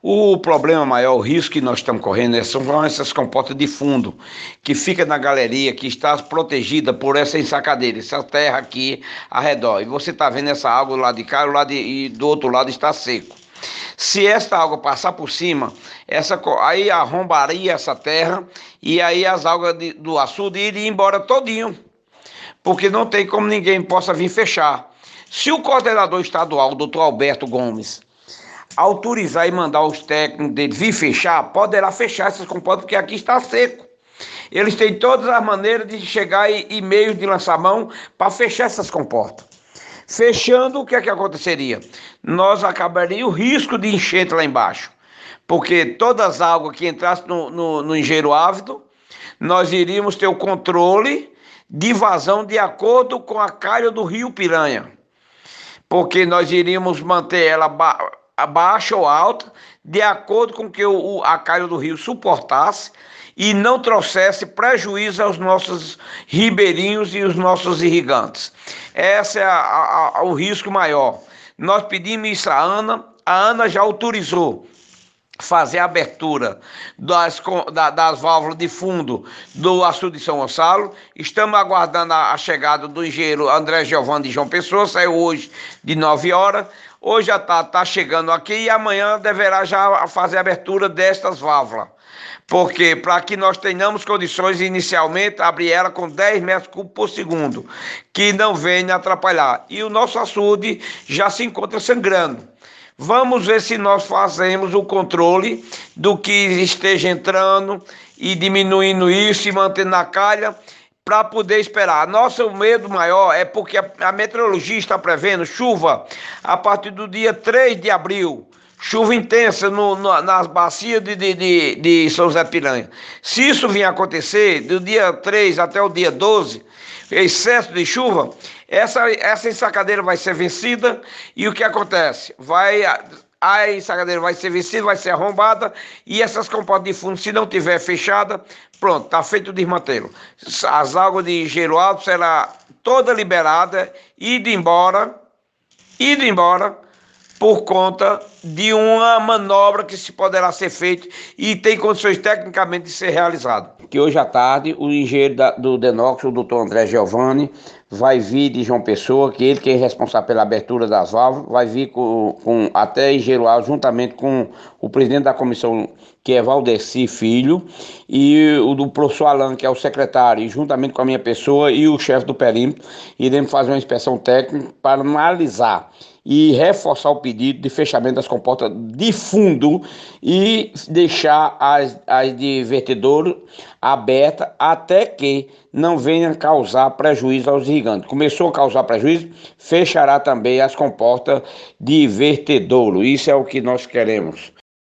O problema maior, o risco que nós estamos correndo é, são essas comportas de fundo, que fica na galeria, que está protegida por essa ensacadeira, essa terra aqui ao redor. E você está vendo essa água do lado de cá lado de, e do outro lado está seco. Se esta água passar por cima, essa, aí arrombaria essa terra e aí as algas de, do açude iriam embora todinho, porque não tem como ninguém possa vir fechar. Se o coordenador estadual, doutor Alberto Gomes, autorizar e mandar os técnicos dele vir fechar, poderá fechar essas comportas, porque aqui está seco. Eles têm todas as maneiras de chegar e, e meios de lançar mão para fechar essas comportas. Fechando, o que é que aconteceria? Nós acabaríamos o risco de enchente lá embaixo, porque todas as águas que entrassem no, no, no engenheiro ávido, nós iríamos ter o controle de vazão de acordo com a calha do rio Piranha, porque nós iríamos manter ela baixa ou alta, de acordo com que o, a calha do rio suportasse e não trouxesse prejuízo aos nossos ribeirinhos e os nossos irrigantes. Esse é a, a, o risco maior. Nós pedimos isso à Ana, a Ana já autorizou fazer a abertura das, das válvulas de fundo do açude de São Gonçalo. Estamos aguardando a, chegada do engenheiro André Giovanni de João Pessoa, saiu hoje de 9 horas. Hoje já está tá chegando aqui e amanhã deverá já fazer a abertura destas válvulas. Porque para que nós tenhamos condições inicialmente abrir ela com 10 metros cúbicos por segundo, que não venha atrapalhar. E o nosso açude já se encontra sangrando. Vamos ver se nós fazemos o controle do que esteja entrando e diminuindo isso e mantendo na calha para poder esperar. Nosso medo maior é porque a, meteorologia está prevendo chuva a partir do dia 3 de abril chuva intensa no, no, nas bacias de, de, de, São José Piranha. Se isso vier acontecer, do dia 3 até o dia 12, excesso de chuva, essa, essa ensacadeira vai ser vencida e o que acontece? Vai, a ensacadeira vai ser vencida, vai ser arrombada e essas comportas de fundo, se não tiver fechada, pronto, está feito o desmantelo. As águas de Gelo Alto será toda liberada, indo embora, indo embora, por conta de uma manobra que se poderá ser feita e tem condições tecnicamente de ser realizado. Que hoje à tarde o engenheiro da, do Denox, o doutor André Giovanni, vai vir de João Pessoa, que ele que é responsável pela abertura das válvulas, vai vir com, com até engenheiro juntamente com o presidente da comissão, que é Valdeci Filho, e o do professor Alan, que é o secretário, juntamente com a minha pessoa e o chefe do perímetro, iremos fazer uma inspeção técnica para analisar e reforçar o pedido de fechamento das comportas de fundo e deixar as, as de vertedouro aberta até que não venha causar prejuízo aos Começou a causar prejuízo, fechará também as comportas de vertedouro. Isso é o que nós queremos.